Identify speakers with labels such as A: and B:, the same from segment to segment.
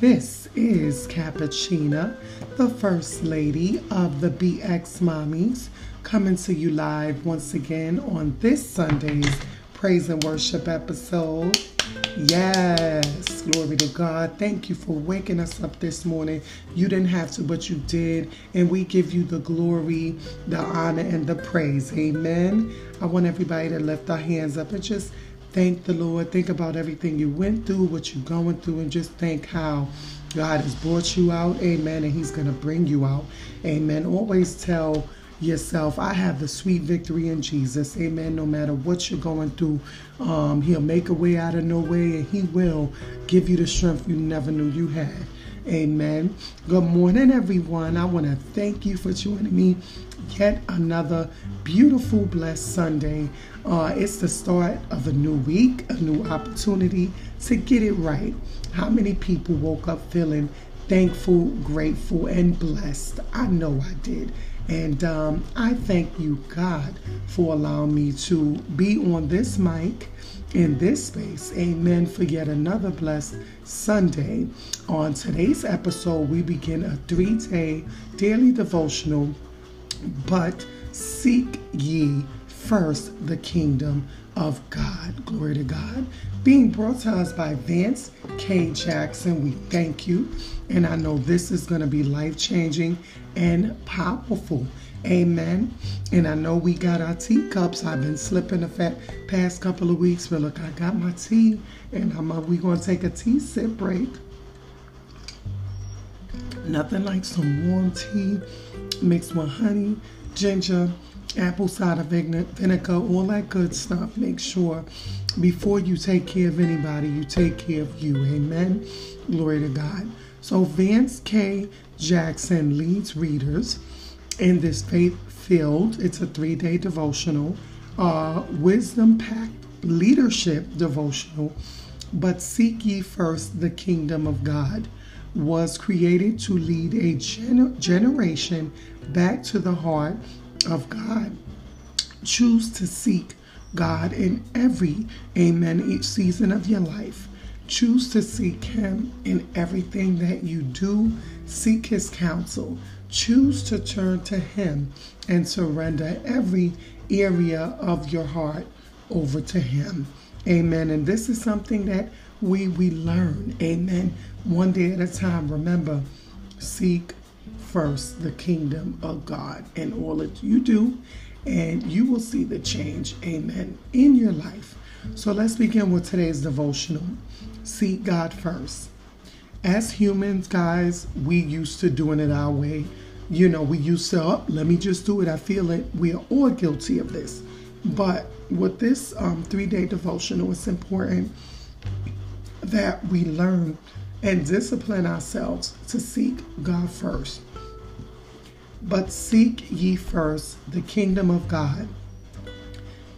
A: This is Cappuccina, the First Lady of the BX Mommies, coming to you live once again on this Sunday's Praise and Worship episode. Yes, glory to God. Thank you for waking us up this morning. You didn't have to, but you did. And we give you the glory, the honor, and the praise. Amen. I want everybody to lift our hands up and just thank the Lord. Think about everything you went through, what you're going through, and just think how God has brought you out. Amen. And He's going to bring you out. Amen. Always tell yourself, I have the sweet victory in Jesus. Amen. No matter what you're going through, um, He'll make a way out of no way, and He will give you the strength you never knew you had. Amen. Good morning, everyone. I want to thank you for joining me yet another beautiful, blessed Sunday. Uh, it's the start of a new week, a new opportunity to get it right. How many people woke up feeling thankful, grateful, and blessed? I know I did. And um, I thank you, God, for allowing me to be on this mic in this space. Amen. For yet another blessed Sunday. On today's episode, we begin a three day daily devotional, but seek ye first the kingdom of God. Glory to God. Being brought to us by Vance K. Jackson, we thank you. And I know this is going to be life changing and powerful. Amen. And I know we got our teacups. I've been slipping the past couple of weeks, but look, I got my tea, and I'm uh, we gonna take a tea sip break. Nothing like some warm tea mixed with honey, ginger, apple cider vinegar, all that good stuff. Make sure before you take care of anybody, you take care of you. Amen. Glory to God. So Vance K. Jackson leads readers in this faith filled, it's a three day devotional, uh, wisdom packed leadership devotional, but seek ye first the kingdom of God was created to lead a gener- generation back to the heart of God. Choose to seek God in every, amen, each season of your life. Choose to seek Him in everything that you do. Seek His counsel. Choose to turn to Him and surrender every area of your heart over to Him. Amen. And this is something that we we learn. Amen. One day at a time. Remember, seek first the kingdom of God and all that you do, and you will see the change. Amen. In your life. So let's begin with today's devotional seek God first. As humans, guys, we used to doing it our way. You know, we used to, oh, let me just do it. I feel it. We are all guilty of this. But with this um, three day devotional, it's important that we learn and discipline ourselves to seek God first. But seek ye first the kingdom of God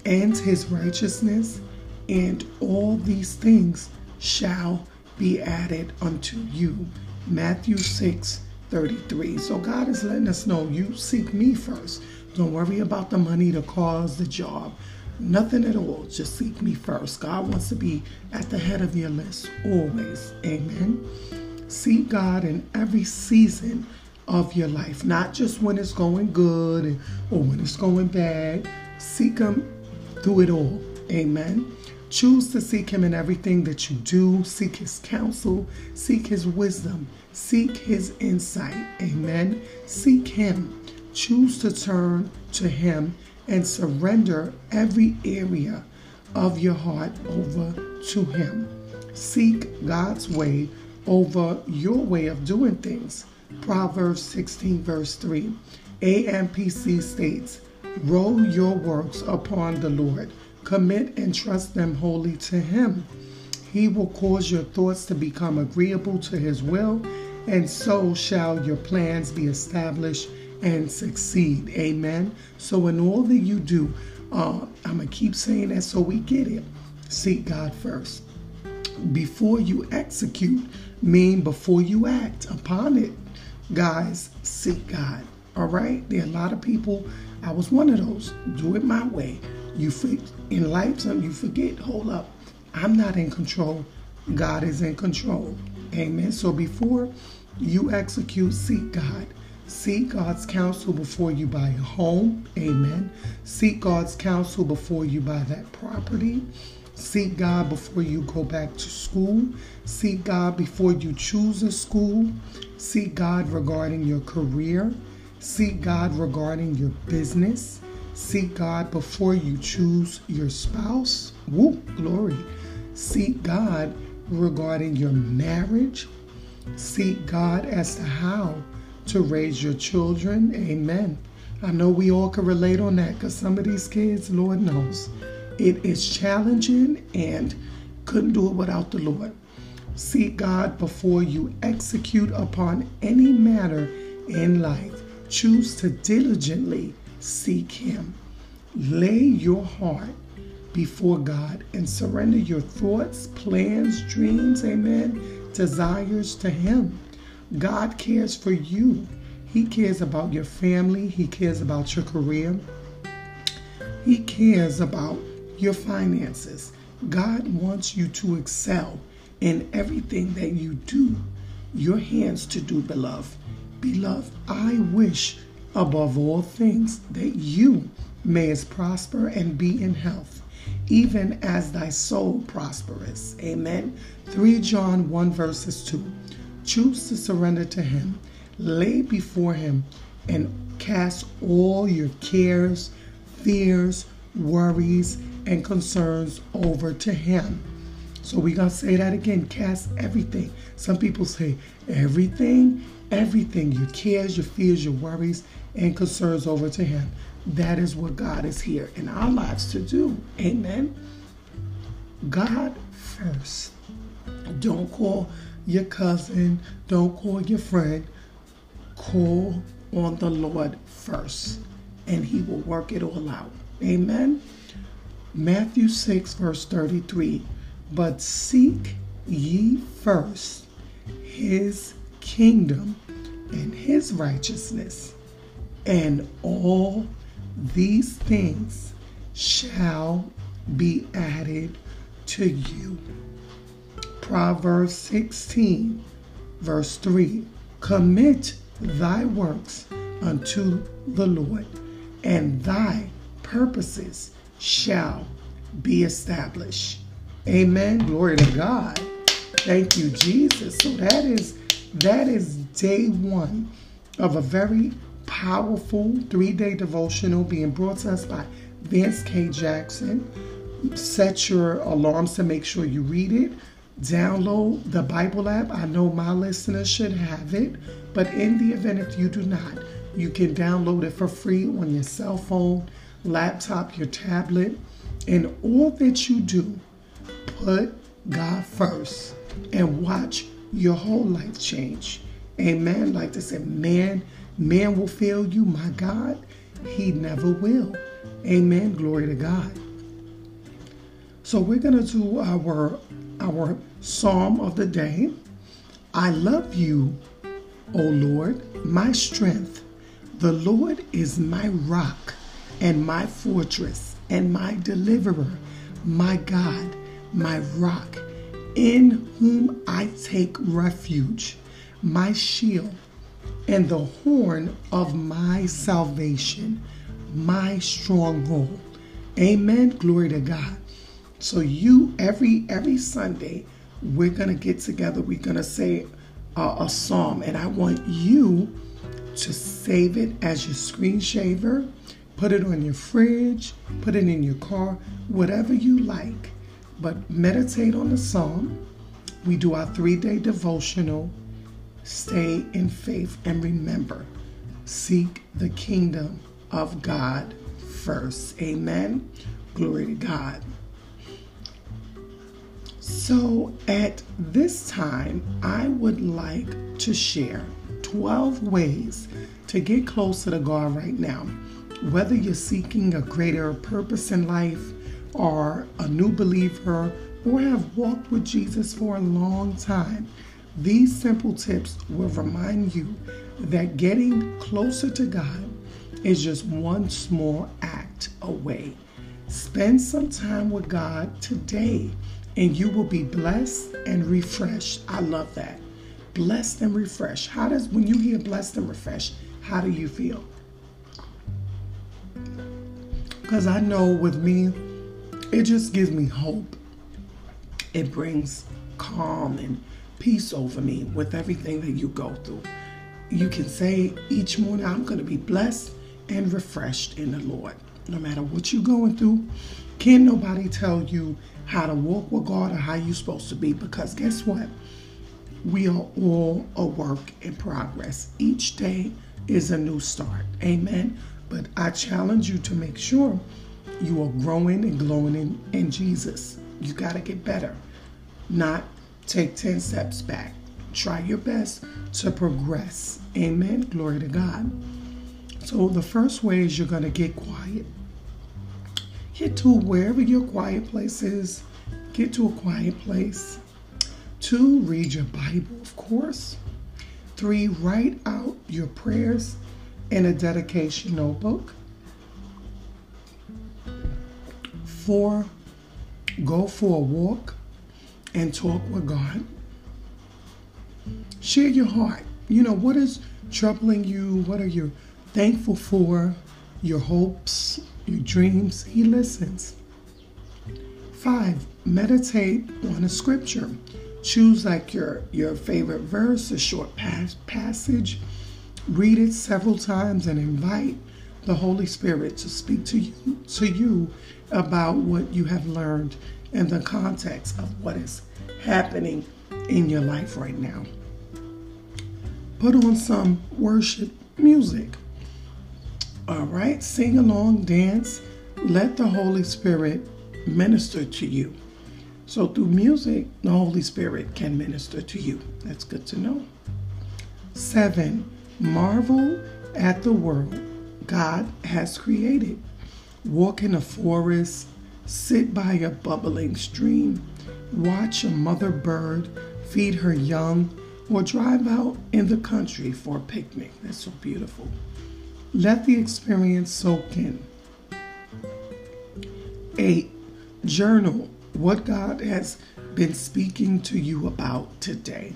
A: and his righteousness, and all these things shall be added unto you. Matthew 6 33. So God is letting us know you seek me first. Don't worry about the money, the cars, the job. Nothing at all. Just seek me first. God wants to be at the head of your list always. Amen. Seek God in every season of your life, not just when it's going good or when it's going bad. Seek Him through it all. Amen. Choose to seek Him in everything that you do. Seek His counsel. Seek His wisdom. Seek His insight. Amen. Seek Him. Choose to turn to Him and surrender every area of your heart over to Him. Seek God's way over your way of doing things. Proverbs 16, verse 3. AMPC states, Roll your works upon the Lord Commit and trust them wholly to Him. He will cause your thoughts to become agreeable to His will, and so shall your plans be established and succeed. Amen. So, in all that you do, uh, I'm going to keep saying that so we get it. Seek God first. Before you execute, mean before you act upon it. Guys, seek God. All right? There are a lot of people, I was one of those. Do it my way. You think in life, something you forget. Hold up, I'm not in control. God is in control. Amen. So before you execute, seek God. Seek God's counsel before you buy a home. Amen. Seek God's counsel before you buy that property. Seek God before you go back to school. Seek God before you choose a school. Seek God regarding your career. Seek God regarding your business. Seek God before you choose your spouse. Woo, glory. Seek God regarding your marriage. Seek God as to how to raise your children. Amen. I know we all can relate on that because some of these kids, Lord knows, it is challenging and couldn't do it without the Lord. Seek God before you execute upon any matter in life. Choose to diligently seek Him. Lay your heart before God and surrender your thoughts, plans, dreams, amen, desires to Him. God cares for you. He cares about your family. He cares about your career. He cares about your finances. God wants you to excel in everything that you do, your hands to do, beloved. Beloved, I wish above all things that you mayest prosper and be in health, even as thy soul prospereth. Amen. 3 John 1 verses 2. Choose to surrender to him, lay before him, and cast all your cares, fears, worries, and concerns over to him. So going to say that again. Cast everything. Some people say everything, everything, your cares, your fears, your worries, and concerns over to him. That is what God is here in our lives to do. Amen. God first. Don't call your cousin, don't call your friend. Call on the Lord first, and He will work it all out. Amen. Matthew 6, verse 33 But seek ye first His kingdom and His righteousness, and all these things shall be added to you. Proverbs 16, verse 3 Commit thy works unto the Lord, and thy purposes shall be established. Amen. Glory to God. Thank you, Jesus. So that is that is day one of a very powerful three-day devotional being brought to us by Vince K. Jackson. Set your alarms to make sure you read it. Download the Bible app. I know my listeners should have it, but in the event if you do not, you can download it for free on your cell phone, laptop, your tablet, and all that you do, put God first and watch your whole life change. Amen. Like to say, man, man will fail you. My God, he never will. Amen. Glory to God. So we're gonna do our our psalm of the day. I love you, O Lord, my strength. The Lord is my rock and my fortress and my deliverer, my God, my rock, in whom I take refuge, my shield and the horn of my salvation, my stronghold. Amen. Glory to God. So you every every Sunday we're gonna get together. We're gonna say uh, a psalm, and I want you to save it as your screen saver. Put it on your fridge. Put it in your car. Whatever you like. But meditate on the psalm. We do our three-day devotional. Stay in faith and remember, seek the kingdom of God first. Amen. Glory to God. So, at this time, I would like to share 12 ways to get closer to God right now. Whether you're seeking a greater purpose in life, or a new believer, or have walked with Jesus for a long time, these simple tips will remind you that getting closer to God is just one small act away. Spend some time with God today and you will be blessed and refreshed. I love that. Blessed and refreshed. How does, when you hear blessed and refreshed, how do you feel? Because I know with me, it just gives me hope. It brings calm and peace over me with everything that you go through. You can say each morning, I'm going to be blessed and refreshed in the Lord. No matter what you're going through, can nobody tell you how to walk with God or how you're supposed to be because guess what? We are all a work in progress. Each day is a new start. Amen. But I challenge you to make sure you are growing and glowing in, in Jesus. You got to get better, not take 10 steps back. Try your best to progress. Amen. Glory to God. So, the first way is you're going to get quiet. Get to wherever your quiet place is, get to a quiet place. Two, read your Bible, of course. Three, write out your prayers in a dedication notebook. Four, go for a walk and talk with God. Share your heart. You know, what is troubling you? What are you thankful for? Your hopes, your dreams. He listens. Five, meditate on a scripture. Choose like your, your favorite verse, a short pas- passage. Read it several times and invite the Holy Spirit to speak to you to you about what you have learned in the context of what is happening in your life right now. Put on some worship music. All right, sing along, dance. Let the Holy Spirit minister to you. So, through music, the Holy Spirit can minister to you. That's good to know. Seven, marvel at the world God has created. Walk in a forest, sit by a bubbling stream, watch a mother bird feed her young, or drive out in the country for a picnic. That's so beautiful. Let the experience soak in. Eight, journal what God has been speaking to you about today.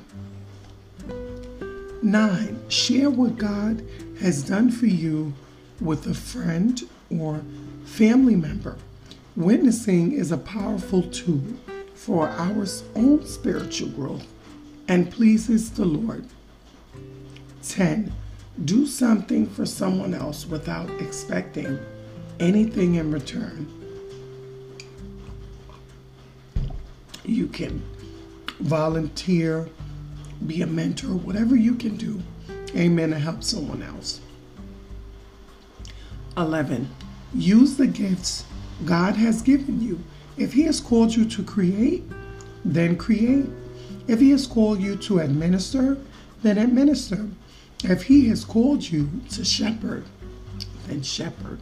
A: Nine, share what God has done for you with a friend or family member. Witnessing is a powerful tool for our own spiritual growth and pleases the Lord. 10. Do something for someone else without expecting anything in return. You can volunteer, be a mentor, whatever you can do, amen, to help someone else. 11. Use the gifts God has given you. If He has called you to create, then create. If He has called you to administer, then administer. If He has called you to shepherd, then shepherd.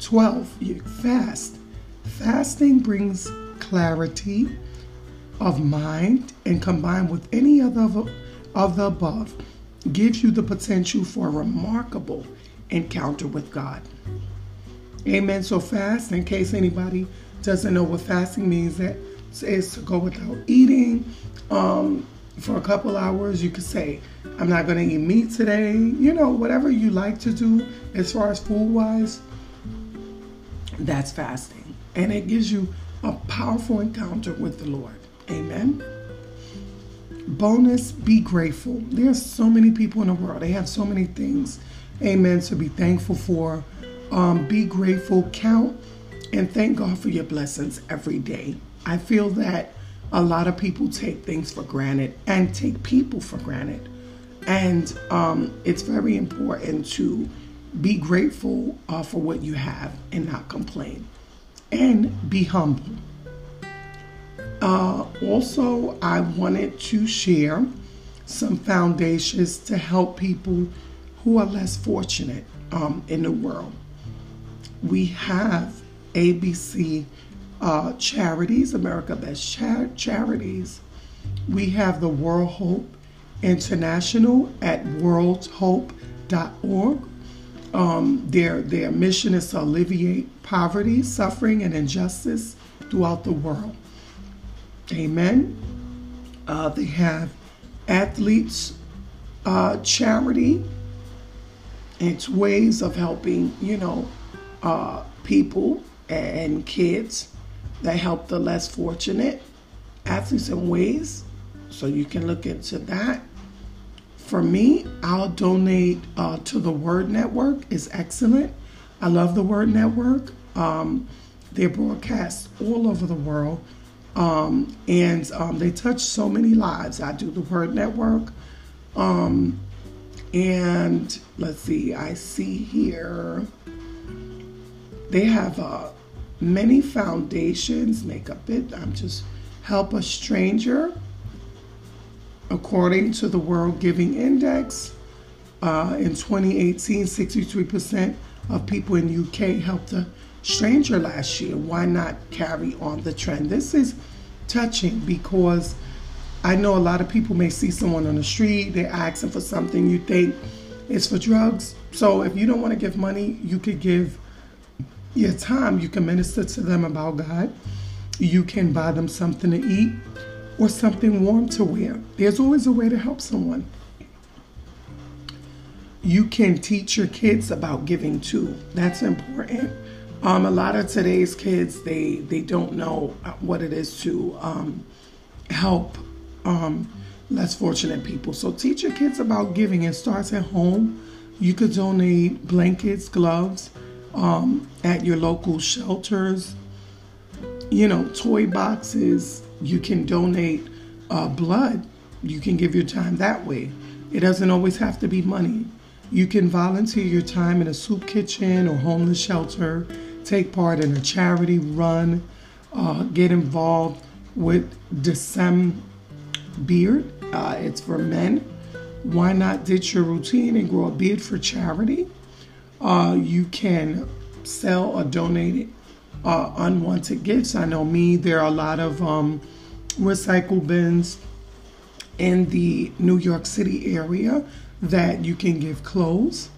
A: 12. You fast. Fasting brings clarity of mind and combined with any other of the above gives you the potential for a remarkable encounter with God. Amen. So fast, in case anybody doesn't know what fasting means, that is to go without eating um, for a couple hours. You could say, I'm not going to eat meat today. You know, whatever you like to do as far as food wise, that's fasting. And it gives you a powerful encounter with the Lord. Amen. Bonus, be grateful. There's so many people in the world. They have so many things, amen, to be thankful for. Um, be grateful, count, and thank God for your blessings every day. I feel that a lot of people take things for granted and take people for granted. And um, it's very important to be grateful uh, for what you have and not complain and be humble. Uh, also, I wanted to share some foundations to help people who are less fortunate um, in the world. We have ABC uh, charities, America Best Char- Charities. We have the World Hope International at worldhope.org. Um, their, their mission is to alleviate poverty, suffering, and injustice throughout the world. Amen. Uh, they have athletes uh, charity. It's ways of helping, you know, uh, people and kids that help the less fortunate. Athletes and ways. So you can look into that. For me, I'll donate uh, to the Word Network. is excellent. I love the Word Network. Um, they broadcast all over the world. Um, and um, they touch so many lives. I do the Word Network. Um, and let's see, I see here they have uh, many foundations make up it. I'm just help a stranger according to the World Giving Index. Uh, in 2018, 63% of people in UK helped a stranger last year. Why not carry on the trend? This is touching because I know a lot of people may see someone on the street, they're asking for something you think is for drugs. So if you don't want to give money, you could give your time. You can minister to them about God. You can buy them something to eat or something warm to wear. There's always a way to help someone. You can teach your kids about giving too. That's important. Um, a lot of today's kids they they don't know what it is to um, help um, less fortunate people. So teach your kids about giving. It starts at home. You could donate blankets, gloves um, at your local shelters. You know, toy boxes. You can donate uh, blood. You can give your time that way. It doesn't always have to be money. You can volunteer your time in a soup kitchen or homeless shelter, take part in a charity run, uh, get involved with Decem beard. Uh, it's for men. Why not ditch your routine and grow a beard for charity? Uh, you can sell or donate uh, unwanted gifts. I know me, there are a lot of um, recycle bins in the New York City area that you can give clothes.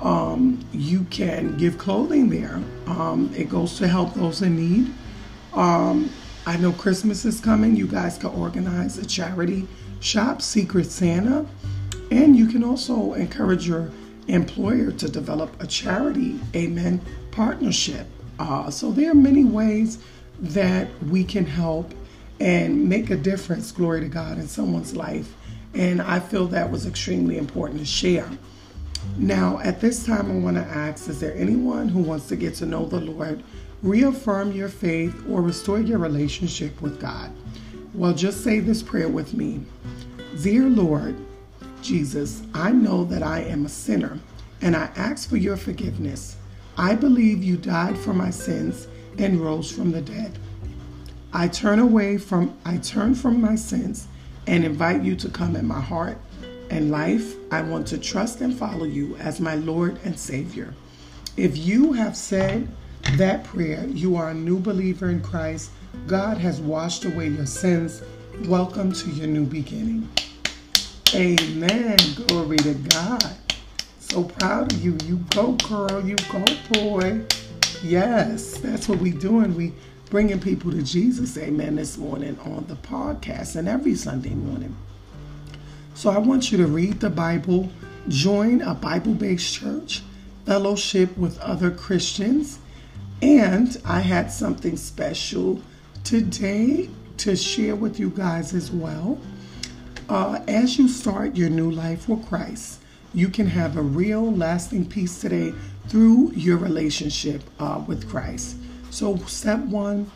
A: Um, you can give clothing there. Um, it goes to help those in need. Um, I know Christmas is coming. You guys can organize a charity shop, Secret Santa, and you can also encourage your employer to develop a charity, amen, partnership. Uh, so there are many ways that we can help and make a difference, glory to God, in someone's life. And I feel that was extremely important to share. Now, at this time, I want to ask Is there anyone who wants to get to know the Lord reaffirm your faith, or restore your relationship with God? Well, just say this prayer with me Dear Lord Jesus, I know that I am a sinner and I ask for your forgiveness. I believe you died for my sins and rose from the dead. I turn away from I turn from my sins and invite you to come in my heart and life. I want to trust and follow you as my Lord and Savior. If you have said that prayer, you are a new believer in Christ. God has washed away your sins. Welcome to your new beginning. Amen. Glory to God. So proud of you. You go, girl. You go, boy. Yes, that's what we doing. We bringing people to Jesus. Amen. This morning on the podcast and every Sunday morning. So I want you to read the Bible, join a Bible-based church, fellowship with other Christians and I had something special today to share with you guys as well. Uh, as you start your new life with Christ, you can have a real lasting peace today through your relationship uh, with Christ. So, step one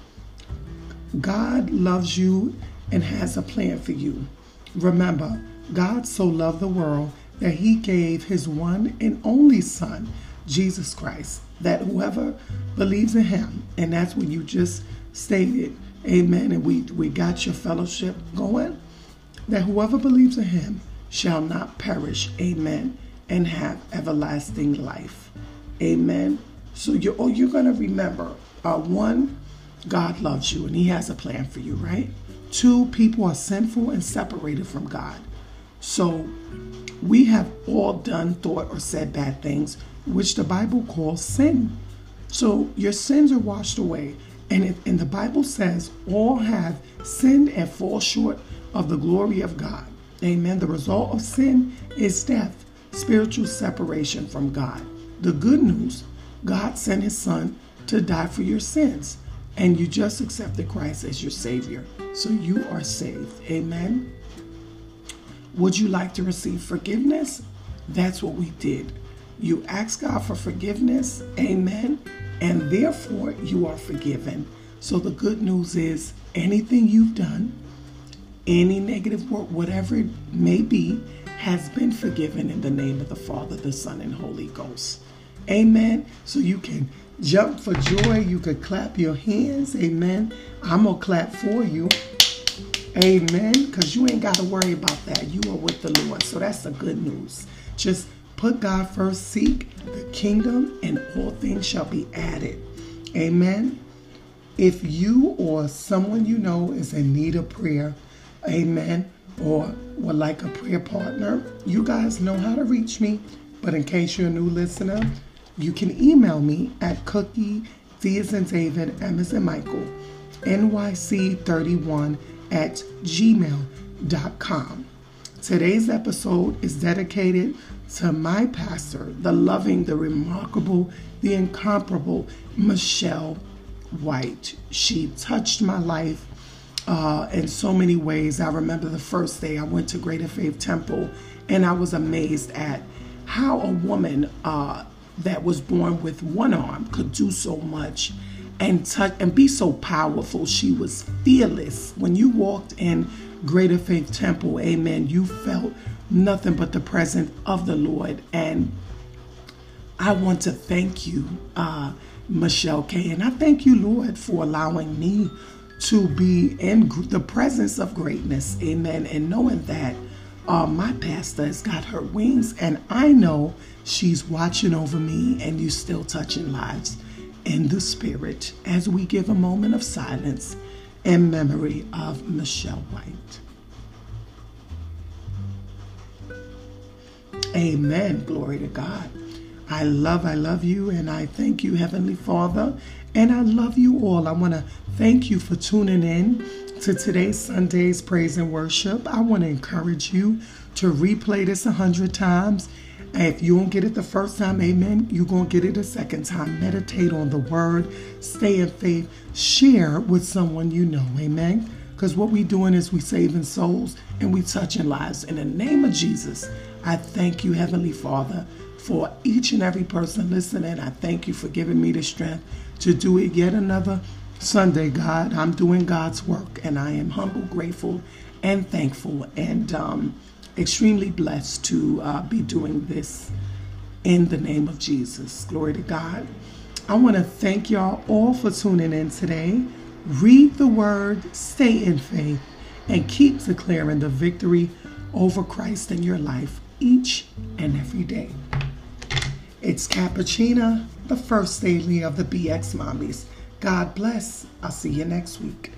A: God loves you and has a plan for you. Remember, God so loved the world that he gave his one and only Son, Jesus Christ, that whoever believes in him, and that's what you just stated, amen, and we, we got your fellowship going, that whoever believes in him shall not perish, amen, and have everlasting life. Amen. So you're, oh, you're going to remember uh, one, God loves you and he has a plan for you, right? Two, people are sinful and separated from God. So we have all done, thought, or said bad things which the Bible calls sin. So your sins are washed away. And, it, and the Bible says, all have sinned and fall short of the glory of God. Amen. The result of sin is death, spiritual separation from God. The good news God sent his son to die for your sins, and you just accepted Christ as your Savior. So you are saved. Amen. Would you like to receive forgiveness? That's what we did. You ask God for forgiveness. Amen. And therefore, you are forgiven. So the good news is anything you've done, any negative word, whatever it may be, has been forgiven in the name of the Father, the Son, and Holy Ghost. Amen. So you can jump for joy. You could clap your hands. Amen. I'm going to clap for you. Amen. Because you ain't got to worry about that. You are with the Lord. So that's the good news. Just put God first, seek the kingdom, and all things shall be added. Amen. If you or someone you know is in need of prayer, amen, or would like a prayer partner, you guys know how to reach me. But in case you're a new listener, you can email me at cookie, D as in David, M as in Michael, NYC31 at gmail.com. Today's episode is dedicated to my pastor, the loving, the remarkable, the incomparable Michelle White. She touched my life uh, in so many ways. I remember the first day I went to Greater Faith Temple and I was amazed at how a woman uh, that was born with one arm could do so much and touch and be so powerful. She was fearless. When you walked in Greater Faith Temple, amen, you felt nothing but the presence of the Lord. And I want to thank you, uh, Michelle K. And I thank you, Lord, for allowing me to be in the presence of greatness. Amen. And knowing that uh, my pastor has got her wings, and I know she's watching over me, and you still touching lives in the spirit as we give a moment of silence in memory of Michelle White. Amen. Glory to God. I love, I love you, and I thank you, Heavenly Father, and I love you all. I want to thank you for tuning in to today's Sunday's praise and worship. I want to encourage you to replay this a hundred times. If you don't get it the first time, amen, you're going to get it a second time. Meditate on the word, stay in faith, share with someone you know, amen. Because what we're doing is we saving souls and we touching lives. In the name of Jesus, I thank you, Heavenly Father, for each and every person listening. I thank you for giving me the strength to do it yet another Sunday, God. I'm doing God's work and I am humble, grateful, and thankful and um, extremely blessed to uh, be doing this in the name of Jesus. Glory to God. I want to thank y'all all for tuning in today. Read the word, stay in faith, and keep declaring the victory over Christ in your life each and every day. It's Cappuccina, the first daily of the BX Mommies. God bless. I'll see you next week.